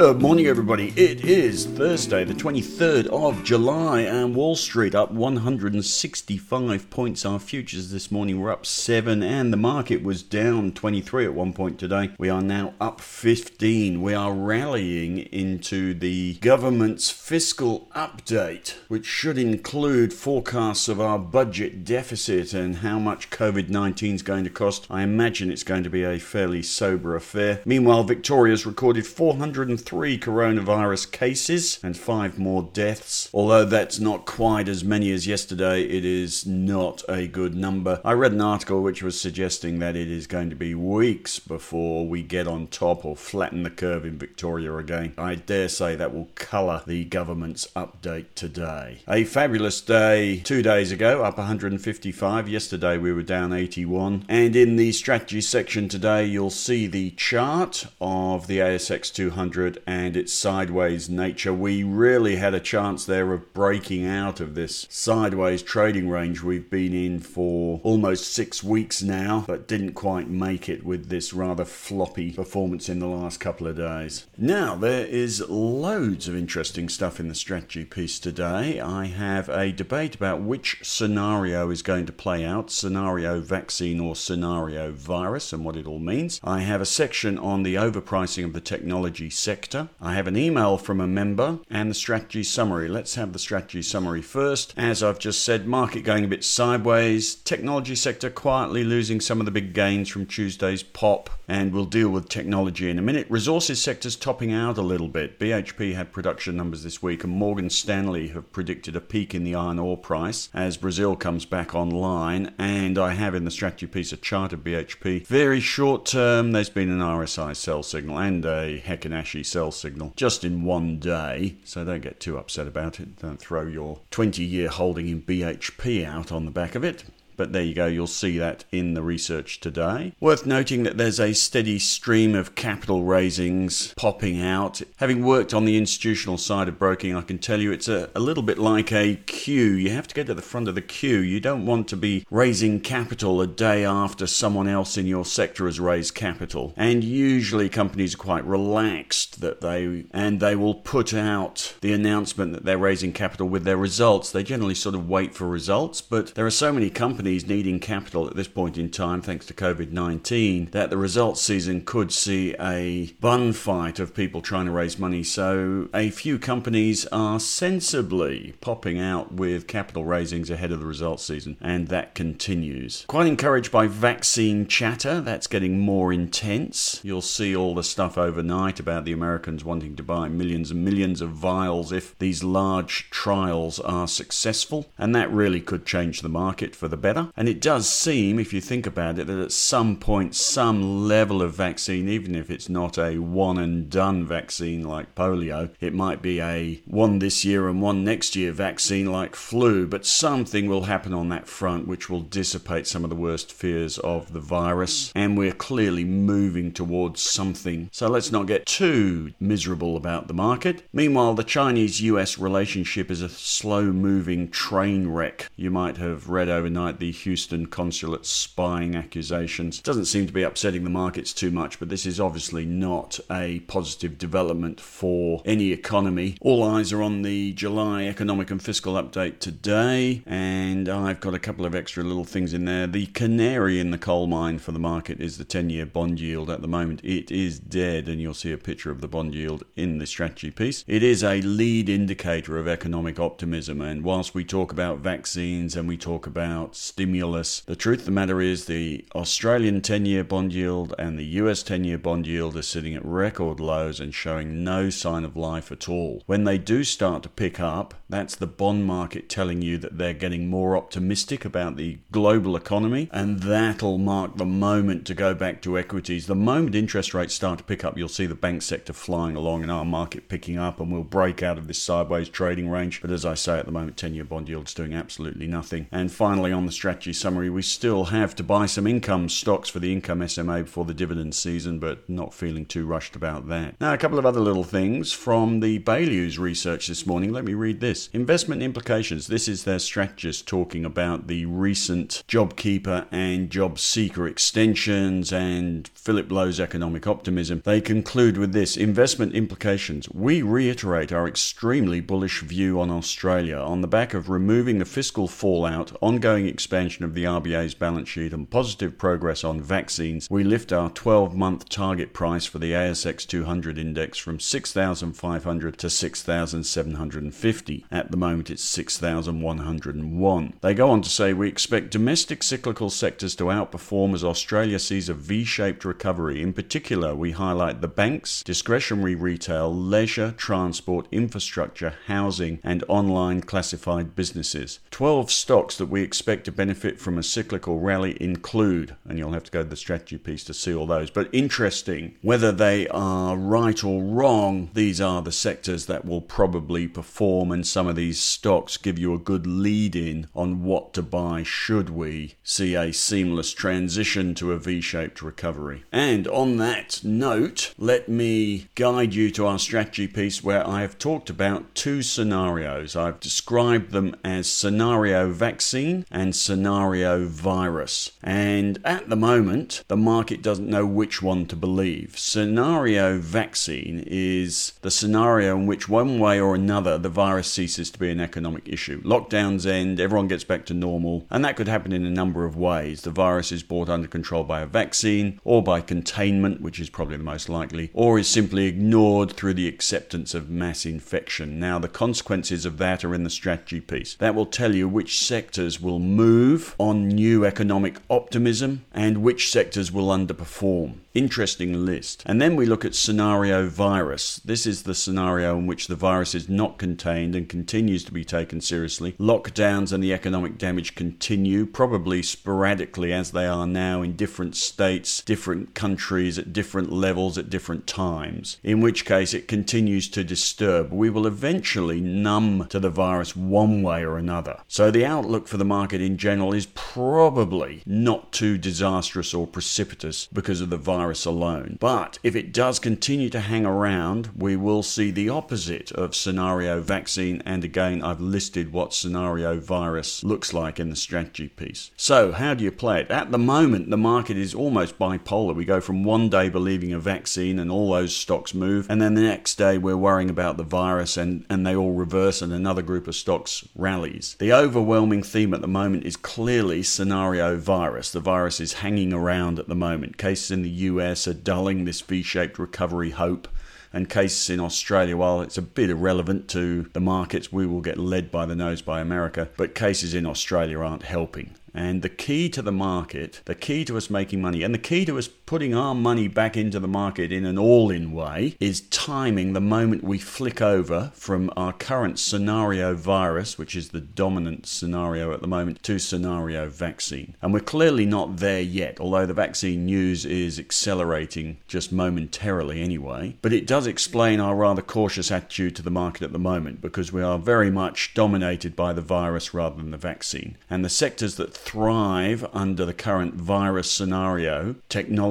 Good morning, everybody. It is Thursday, the 23rd of July, and Wall Street up 165 points. Our futures this morning were up 7, and the market was down 23 at one point today. We are now up 15. We are rallying into the government's fiscal update, which should include forecasts of our budget deficit and how much COVID 19 is going to cost. I imagine it's going to be a fairly sober affair. Meanwhile, Victoria's recorded 400 three coronavirus cases and five more deaths. Although that's not quite as many as yesterday, it is not a good number. I read an article which was suggesting that it is going to be weeks before we get on top or flatten the curve in Victoria again. I dare say that will colour the government's update today. A fabulous day two days ago, up 155. Yesterday we were down 81. And in the strategy section today, you'll see the chart of the ASX 200 and its sideways nature. We really had a chance there of breaking out of this sideways trading range we've been in for almost six weeks now, but didn't quite make it with this rather floppy performance in the last couple of days. Now, there is loads of interesting stuff in the strategy piece today. I have a debate about which scenario is going to play out scenario vaccine or scenario virus and what it all means. I have a section on the overpricing of the technology sector sector. I have an email from a member and the strategy summary. Let's have the strategy summary first. As I've just said, market going a bit sideways, technology sector quietly losing some of the big gains from Tuesday's pop, and we'll deal with technology in a minute. Resources sector's topping out a little bit. BHP had production numbers this week, and Morgan Stanley have predicted a peak in the iron ore price as Brazil comes back online. And I have in the strategy piece a chart of BHP. Very short term, there's been an RSI sell signal and a Heikin-Ashi sell signal just in one day, so don't get too upset about it. Don't throw your 20 year holding in BHP out on the back of it. But there you go, you'll see that in the research today. Worth noting that there's a steady stream of capital raisings popping out. Having worked on the institutional side of broking, I can tell you it's a, a little bit like a queue. You have to get to the front of the queue. You don't want to be raising capital a day after someone else in your sector has raised capital. And usually companies are quite relaxed that they and they will put out the announcement that they're raising capital with their results. They generally sort of wait for results, but there are so many companies companies needing capital at this point in time, thanks to COVID 19, that the results season could see a bun fight of people trying to raise money. So a few companies are sensibly popping out with capital raisings ahead of the results season, and that continues. Quite encouraged by vaccine chatter, that's getting more intense. You'll see all the stuff overnight about the Americans wanting to buy millions and millions of vials if these large trials are successful, and that really could change the market for the better together. And it does seem, if you think about it, that at some point, some level of vaccine, even if it's not a one and done vaccine like polio, it might be a one this year and one next year vaccine like flu, but something will happen on that front which will dissipate some of the worst fears of the virus. And we're clearly moving towards something. So let's not get too miserable about the market. Meanwhile, the Chinese US relationship is a slow moving train wreck. You might have read overnight the Houston consulate spying accusations. Doesn't seem to be upsetting the markets too much, but this is obviously not a positive development for any economy. All eyes are on the July economic and fiscal update today, and I've got a couple of extra little things in there. The canary in the coal mine for the market is the 10 year bond yield at the moment. It is dead, and you'll see a picture of the bond yield in the strategy piece. It is a lead indicator of economic optimism, and whilst we talk about vaccines and we talk about stimulus. The truth of the matter is the Australian 10 year bond yield and the US 10 year bond yield are sitting at record lows and showing no sign of life at all. When they do start to pick up, that's the bond market telling you that they're getting more optimistic about the global economy, and that'll mark the moment to go back to equities. The moment interest rates start to pick up, you'll see the bank sector flying along and our market picking up, and we'll break out of this sideways trading range. But as I say, at the moment, 10 year bond yield's doing absolutely nothing. And finally, on the strategy summary, we still have to buy some income stocks for the income SMA before the dividend season, but not feeling too rushed about that. Now, a couple of other little things from the Baillieu's research this morning. Let me read this. Investment implications. This is their strategist talking about the recent JobKeeper and Job Seeker extensions and Philip Lowe's economic optimism. They conclude with this investment implications. We reiterate our extremely bullish view on Australia on the back of removing the fiscal fallout, ongoing expansion of the RBA's balance sheet, and positive progress on vaccines. We lift our 12 month target price for the ASX 200 index from 6,500 to 6,750. At the moment, it's 6,101. They go on to say we expect domestic cyclical sectors to outperform as Australia sees a V shaped recovery. In particular, we highlight the banks, discretionary retail, leisure, transport, infrastructure, housing, and online classified businesses. 12 stocks that we expect to benefit from a cyclical rally include, and you'll have to go to the strategy piece to see all those, but interesting. Whether they are right or wrong, these are the sectors that will probably perform, and some of these stocks give you a good lead in on what to buy should we see a seamless transition to a V shaped recovery. And on that note, let me guide you to our strategy piece where I have talked about two scenarios. I've described them as scenario vaccine and scenario virus. And at the moment, the market doesn't know which one to believe. Scenario vaccine is the scenario in which, one way or another, the virus ceases to be an economic issue. Lockdowns end, everyone gets back to normal, and that could happen in a number of ways. The virus is brought under control by a vaccine, or by containment, which is probably the most likely, or is simply ignored through the acceptance of mass infection. Now, the consequences of that are in the strategy piece. That will tell you which sectors will move on new economic optimism and which sectors will underperform. Interesting list. And then we look at scenario virus. This is the scenario in which the virus is not contained and continues to be taken seriously. Lockdowns and the economic damage continue, probably sporadically as they are now in different states, different countries, at different levels, at different times. In which case it continues to disturb. We will eventually numb to the virus one way or another. So the outlook for the market in general is probably not too disastrous or precipitous because of the virus virus alone. But if it does continue to hang around, we will see the opposite of scenario vaccine. And again, I've listed what scenario virus looks like in the strategy piece. So, how do you play it? At the moment, the market is almost bipolar. We go from one day believing a vaccine and all those stocks move, and then the next day we're worrying about the virus and, and they all reverse and another group of stocks rallies. The overwhelming theme at the moment is clearly scenario virus. The virus is hanging around at the moment. Cases in the US US are dulling this V shaped recovery hope. And cases in Australia, while it's a bit irrelevant to the markets, we will get led by the nose by America, but cases in Australia aren't helping. And the key to the market, the key to us making money, and the key to us putting our money back into the market in an all in way is timing the moment we flick over from our current scenario virus, which is the dominant scenario at the moment, to scenario vaccine. And we're clearly not there yet, although the vaccine news is accelerating just momentarily anyway. But it does explain our rather cautious attitude to the market at the moment because we are very much dominated by the virus rather than the vaccine. And the sectors that thrive under the current virus scenario,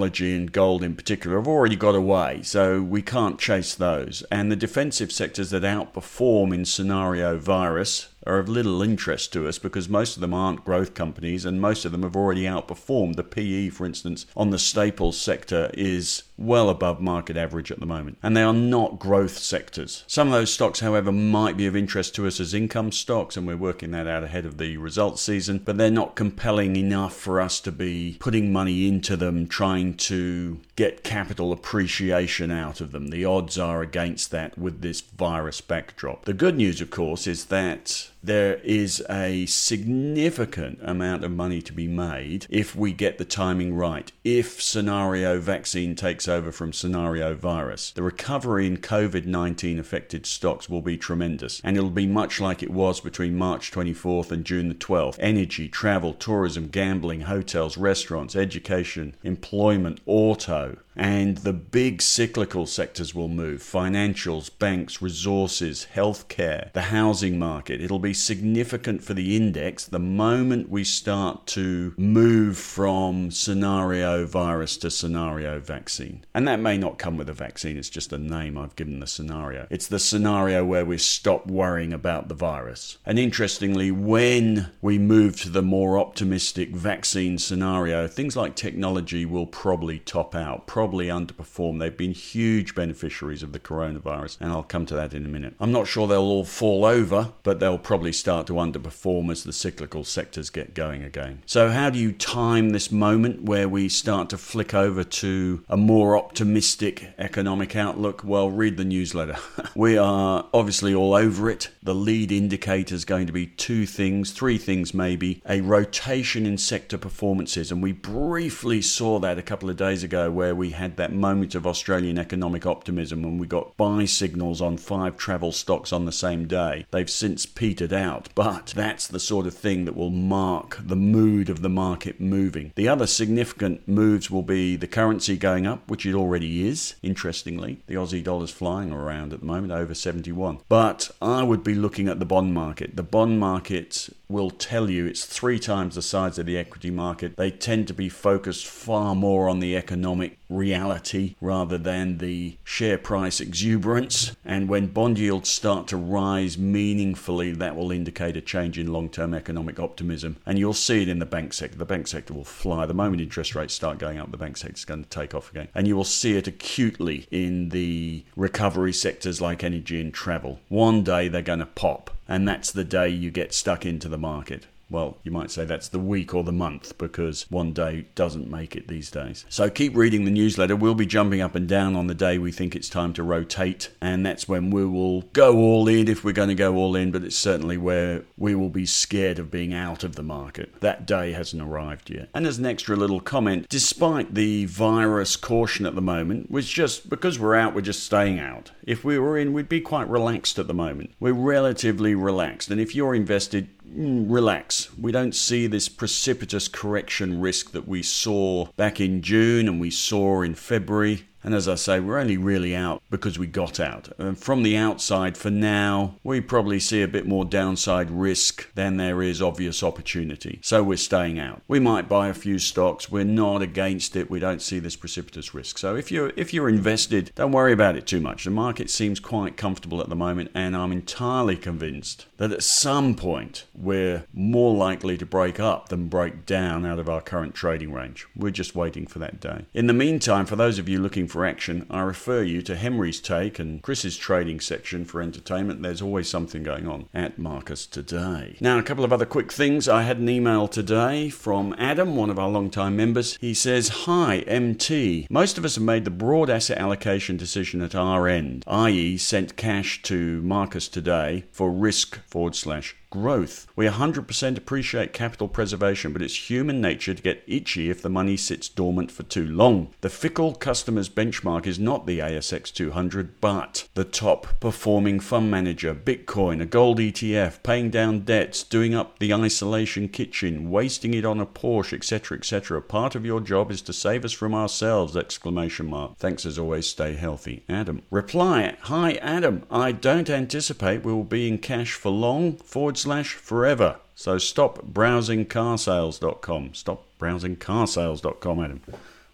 technology and gold in particular, have already got away, so we can't chase those. And the defensive sectors that outperform in scenario virus are of little interest to us because most of them aren't growth companies and most of them have already outperformed. The PE, for instance, on the staples sector is well above market average at the moment, and they are not growth sectors. Some of those stocks, however, might be of interest to us as income stocks, and we're working that out ahead of the results season, but they're not compelling enough for us to be putting money into them trying to get capital appreciation out of them. The odds are against that with this virus backdrop. The good news, of course, is that there is a significant amount of money to be made if we get the timing right. If scenario vaccine takes over from scenario virus, the recovery in COVID 19 affected stocks will be tremendous, and it'll be much like it was between March 24th and June the 12th. Energy, travel, tourism, gambling, hotels, restaurants, education, employment, auto, And the big cyclical sectors will move financials, banks, resources, healthcare, the housing market. It'll be significant for the index the moment we start to move from scenario virus to scenario vaccine. And that may not come with a vaccine, it's just a name I've given the scenario. It's the scenario where we stop worrying about the virus. And interestingly, when we move to the more optimistic vaccine scenario, things like technology will probably top out, probably underperform. They've been huge beneficiaries of the coronavirus, and I'll come to that in a minute. I'm not sure they'll all fall over, but they'll probably start to underperform as the cyclical sectors get going again. So, how do you time this moment where we start to flick over to a more optimistic economic outlook? Well, read the newsletter. we are obviously all over it. The lead indicator is going to be two things, three things maybe a rotation in sector performances, and we briefly saw that a couple of days ago where we had that moment of Australian economic optimism when we got buy signals on five travel stocks on the same day. They've since petered out, but that's the sort of thing that will mark the mood of the market moving. The other significant moves will be the currency going up, which it already is, interestingly. The Aussie dollar's flying around at the moment, over 71. But I would be looking at the bond market. The bond market will tell you it's three times the size of the equity market. They tend to be focused far more on the economic reality rather than the share price exuberance. And when bond yields start to rise meaningfully, that will indicate a change in long term economic optimism. And you'll see it in the bank sector. The bank sector will fly. The moment interest rates start going up, the bank sector is going to take off again. And you will see it acutely in the recovery sectors like energy and travel. One day they're going to pop, and that's the day you get stuck into the market well, you might say that's the week or the month because one day doesn't make it these days. So keep reading the newsletter. We'll be jumping up and down on the day we think it's time to rotate, and that's when we will go all in if we're going to go all in, but it's certainly where we will be scared of being out of the market. That day hasn't arrived yet. And as an extra little comment, despite the virus caution at the moment, which just because we're out, we're just staying out. If we were in, we'd be quite relaxed at the moment. We're relatively relaxed, and if you're invested, Mm, relax. We don't see this precipitous correction risk that we saw back in June and we saw in February. And as I say, we're only really out because we got out. And from the outside, for now, we probably see a bit more downside risk than there is obvious opportunity. So we're staying out. We might buy a few stocks. We're not against it. We don't see this precipitous risk. So if you're if you're invested, don't worry about it too much. The market seems quite comfortable at the moment, and I'm entirely convinced that at some point we're more likely to break up than break down out of our current trading range. We're just waiting for that day. In the meantime, for those of you looking for action, I refer you to Henry's Take and Chris's trading section for entertainment. There's always something going on at Marcus today. Now, a couple of other quick things. I had an email today from Adam, one of our long-time members. He says, Hi, MT. Most of us have made the broad asset allocation decision at our end, i.e., sent cash to Marcus today for risk forward slash growth. We 100% appreciate capital preservation, but it's human nature to get itchy if the money sits dormant for too long. The fickle customers benchmark is not the ASX 200, but the top performing fund manager, Bitcoin, a gold ETF, paying down debts, doing up the isolation kitchen, wasting it on a Porsche, etc., etc. Part of your job is to save us from ourselves! Exclamation mark. Thanks as always. Stay healthy, Adam. Reply: Hi, Adam. I don't anticipate we will be in cash for long. Forward slash forever. So stop browsing carsales.com. Stop browsing carsales.com, Adam.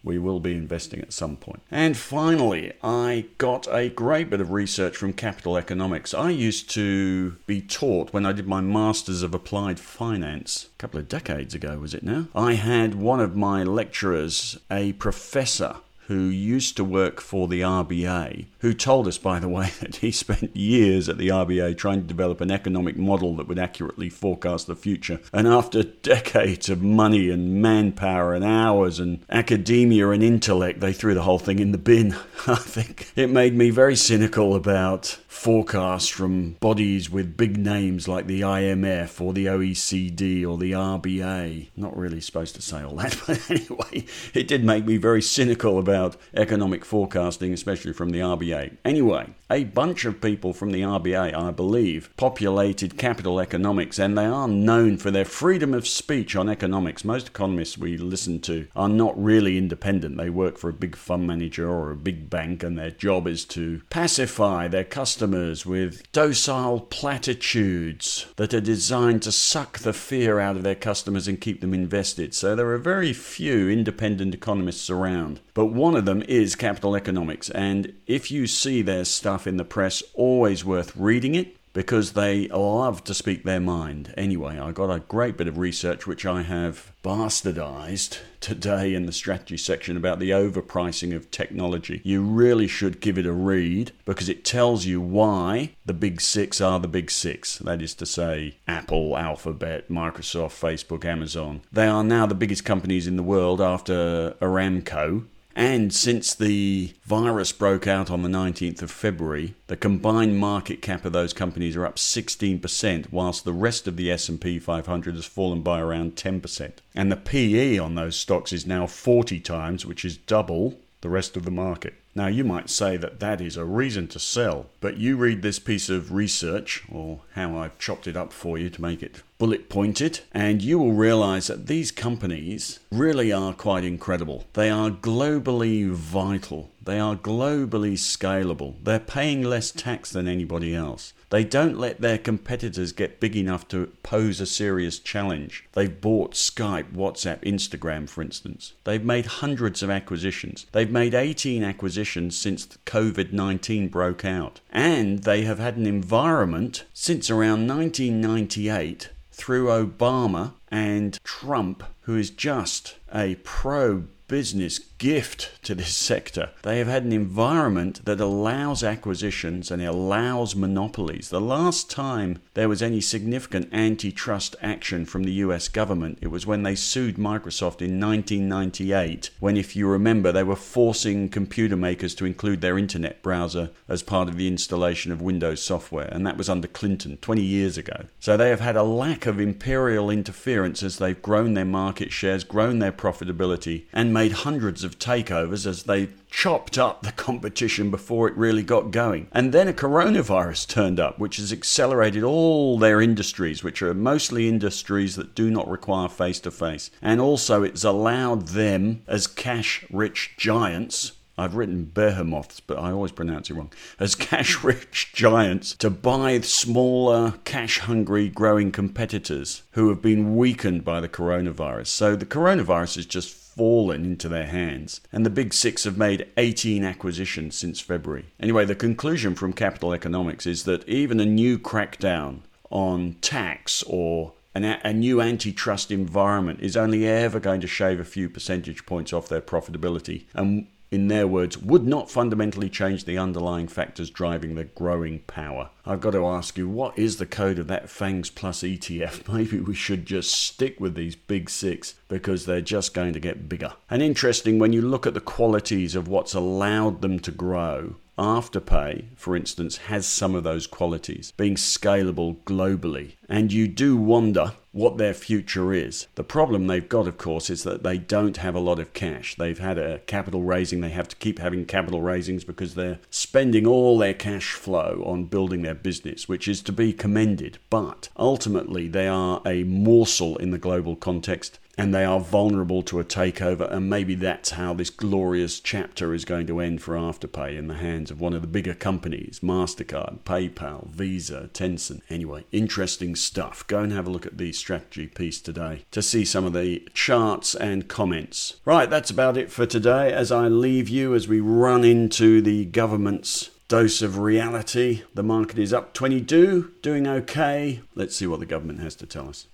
We will be investing at some point. And finally, I got a great bit of research from Capital Economics. I used to be taught when I did my Masters of Applied Finance, a couple of decades ago, was it now? I had one of my lecturers, a professor who used to work for the RBA, who told us, by the way, that he spent years at the RBA trying to develop an economic model that would accurately forecast the future. And after decades of money and manpower and hours and academia and intellect, they threw the whole thing in the bin. I think it made me very cynical about forecasts from bodies with big names like the IMF or the OECD or the RBA. Not really supposed to say all that, but anyway, it did make me very cynical about about economic forecasting, especially from the RBA. Anyway, a bunch of people from the RBA, I believe, populated Capital Economics, and they are known for their freedom of speech on economics. Most economists we listen to are not really independent. They work for a big fund manager or a big bank, and their job is to pacify their customers with docile platitudes that are designed to suck the fear out of their customers and keep them invested. So there are very few independent economists around. But of them is Capital Economics, and if you see their stuff in the press, always worth reading it because they love to speak their mind. Anyway, I got a great bit of research which I have bastardized today in the strategy section about the overpricing of technology. You really should give it a read because it tells you why the big six are the big six. That is to say, Apple, Alphabet, Microsoft, Facebook, Amazon. They are now the biggest companies in the world after Aramco and since the virus broke out on the 19th of February, the combined market cap of those companies are up 16%, whilst the rest of the S&P 500 has fallen by around 10%. And the PE on those stocks is now 40 times, which is double the rest of the market. Now, you might say that that is a reason to sell, but you read this piece of research, or how I've chopped it up for you to make it bullet pointed, and you will realize that these companies really are quite incredible. They are globally vital, they are globally scalable, they're paying less tax than anybody else. They don't let their competitors get big enough to pose a serious challenge. They've bought Skype, WhatsApp, Instagram, for instance. They've made hundreds of acquisitions. They've made 18 acquisitions since COVID 19 broke out. And they have had an environment since around 1998 through Obama and Trump, who is just a pro business gift to this sector. They have had an environment that allows acquisitions and allows monopolies. The last time there was any significant antitrust action from the US government, it was when they sued Microsoft in 1998, when, if you remember, they were forcing computer makers to include their internet browser as part of the installation of Windows software, and that was under Clinton 20 years ago. So they have had a lack of imperial interference as they've grown their market shares, grown their profitability, and made hundreds of takeovers as they chopped up the competition before it really got going. And then a coronavirus turned up, which has accelerated all their industries, which are mostly industries that do not require face to face. And also, it's allowed them, as cash rich giants, I've written behemoths, but I always pronounce it wrong. As cash rich giants to buy smaller, cash hungry, growing competitors who have been weakened by the coronavirus. So the coronavirus has just fallen into their hands, and the big six have made 18 acquisitions since February. Anyway, the conclusion from Capital Economics is that even a new crackdown on tax or a new antitrust environment is only ever going to shave a few percentage points off their profitability. And in their words, would not fundamentally change the underlying factors driving the growing power. I've got to ask you, what is the code of that FANGS Plus ETF? Maybe we should just stick with these big six because they're just going to get bigger. And interesting, when you look at the qualities of what's allowed them to grow, Afterpay, for instance, has some of those qualities, being scalable globally. And you do wonder what their future is. The problem they've got, of course, is that they don't have a lot of cash. They've had a capital raising, they have to keep having capital raisings because they're spending all their cash flow on building their business, which is to be commended. But ultimately, they are a morsel in the global context and they are vulnerable to a takeover. And maybe that's how this glorious chapter is going to end for Afterpay in the hands of one of the bigger companies MasterCard, PayPal, Visa, Tencent. Anyway, interesting stuff. Go and have a look at the strategy piece today to see some of the charts and comments. Right, that's about it for today as I leave you as we run into the government's dose of reality. The market is up 22, doing okay. Let's see what the government has to tell us.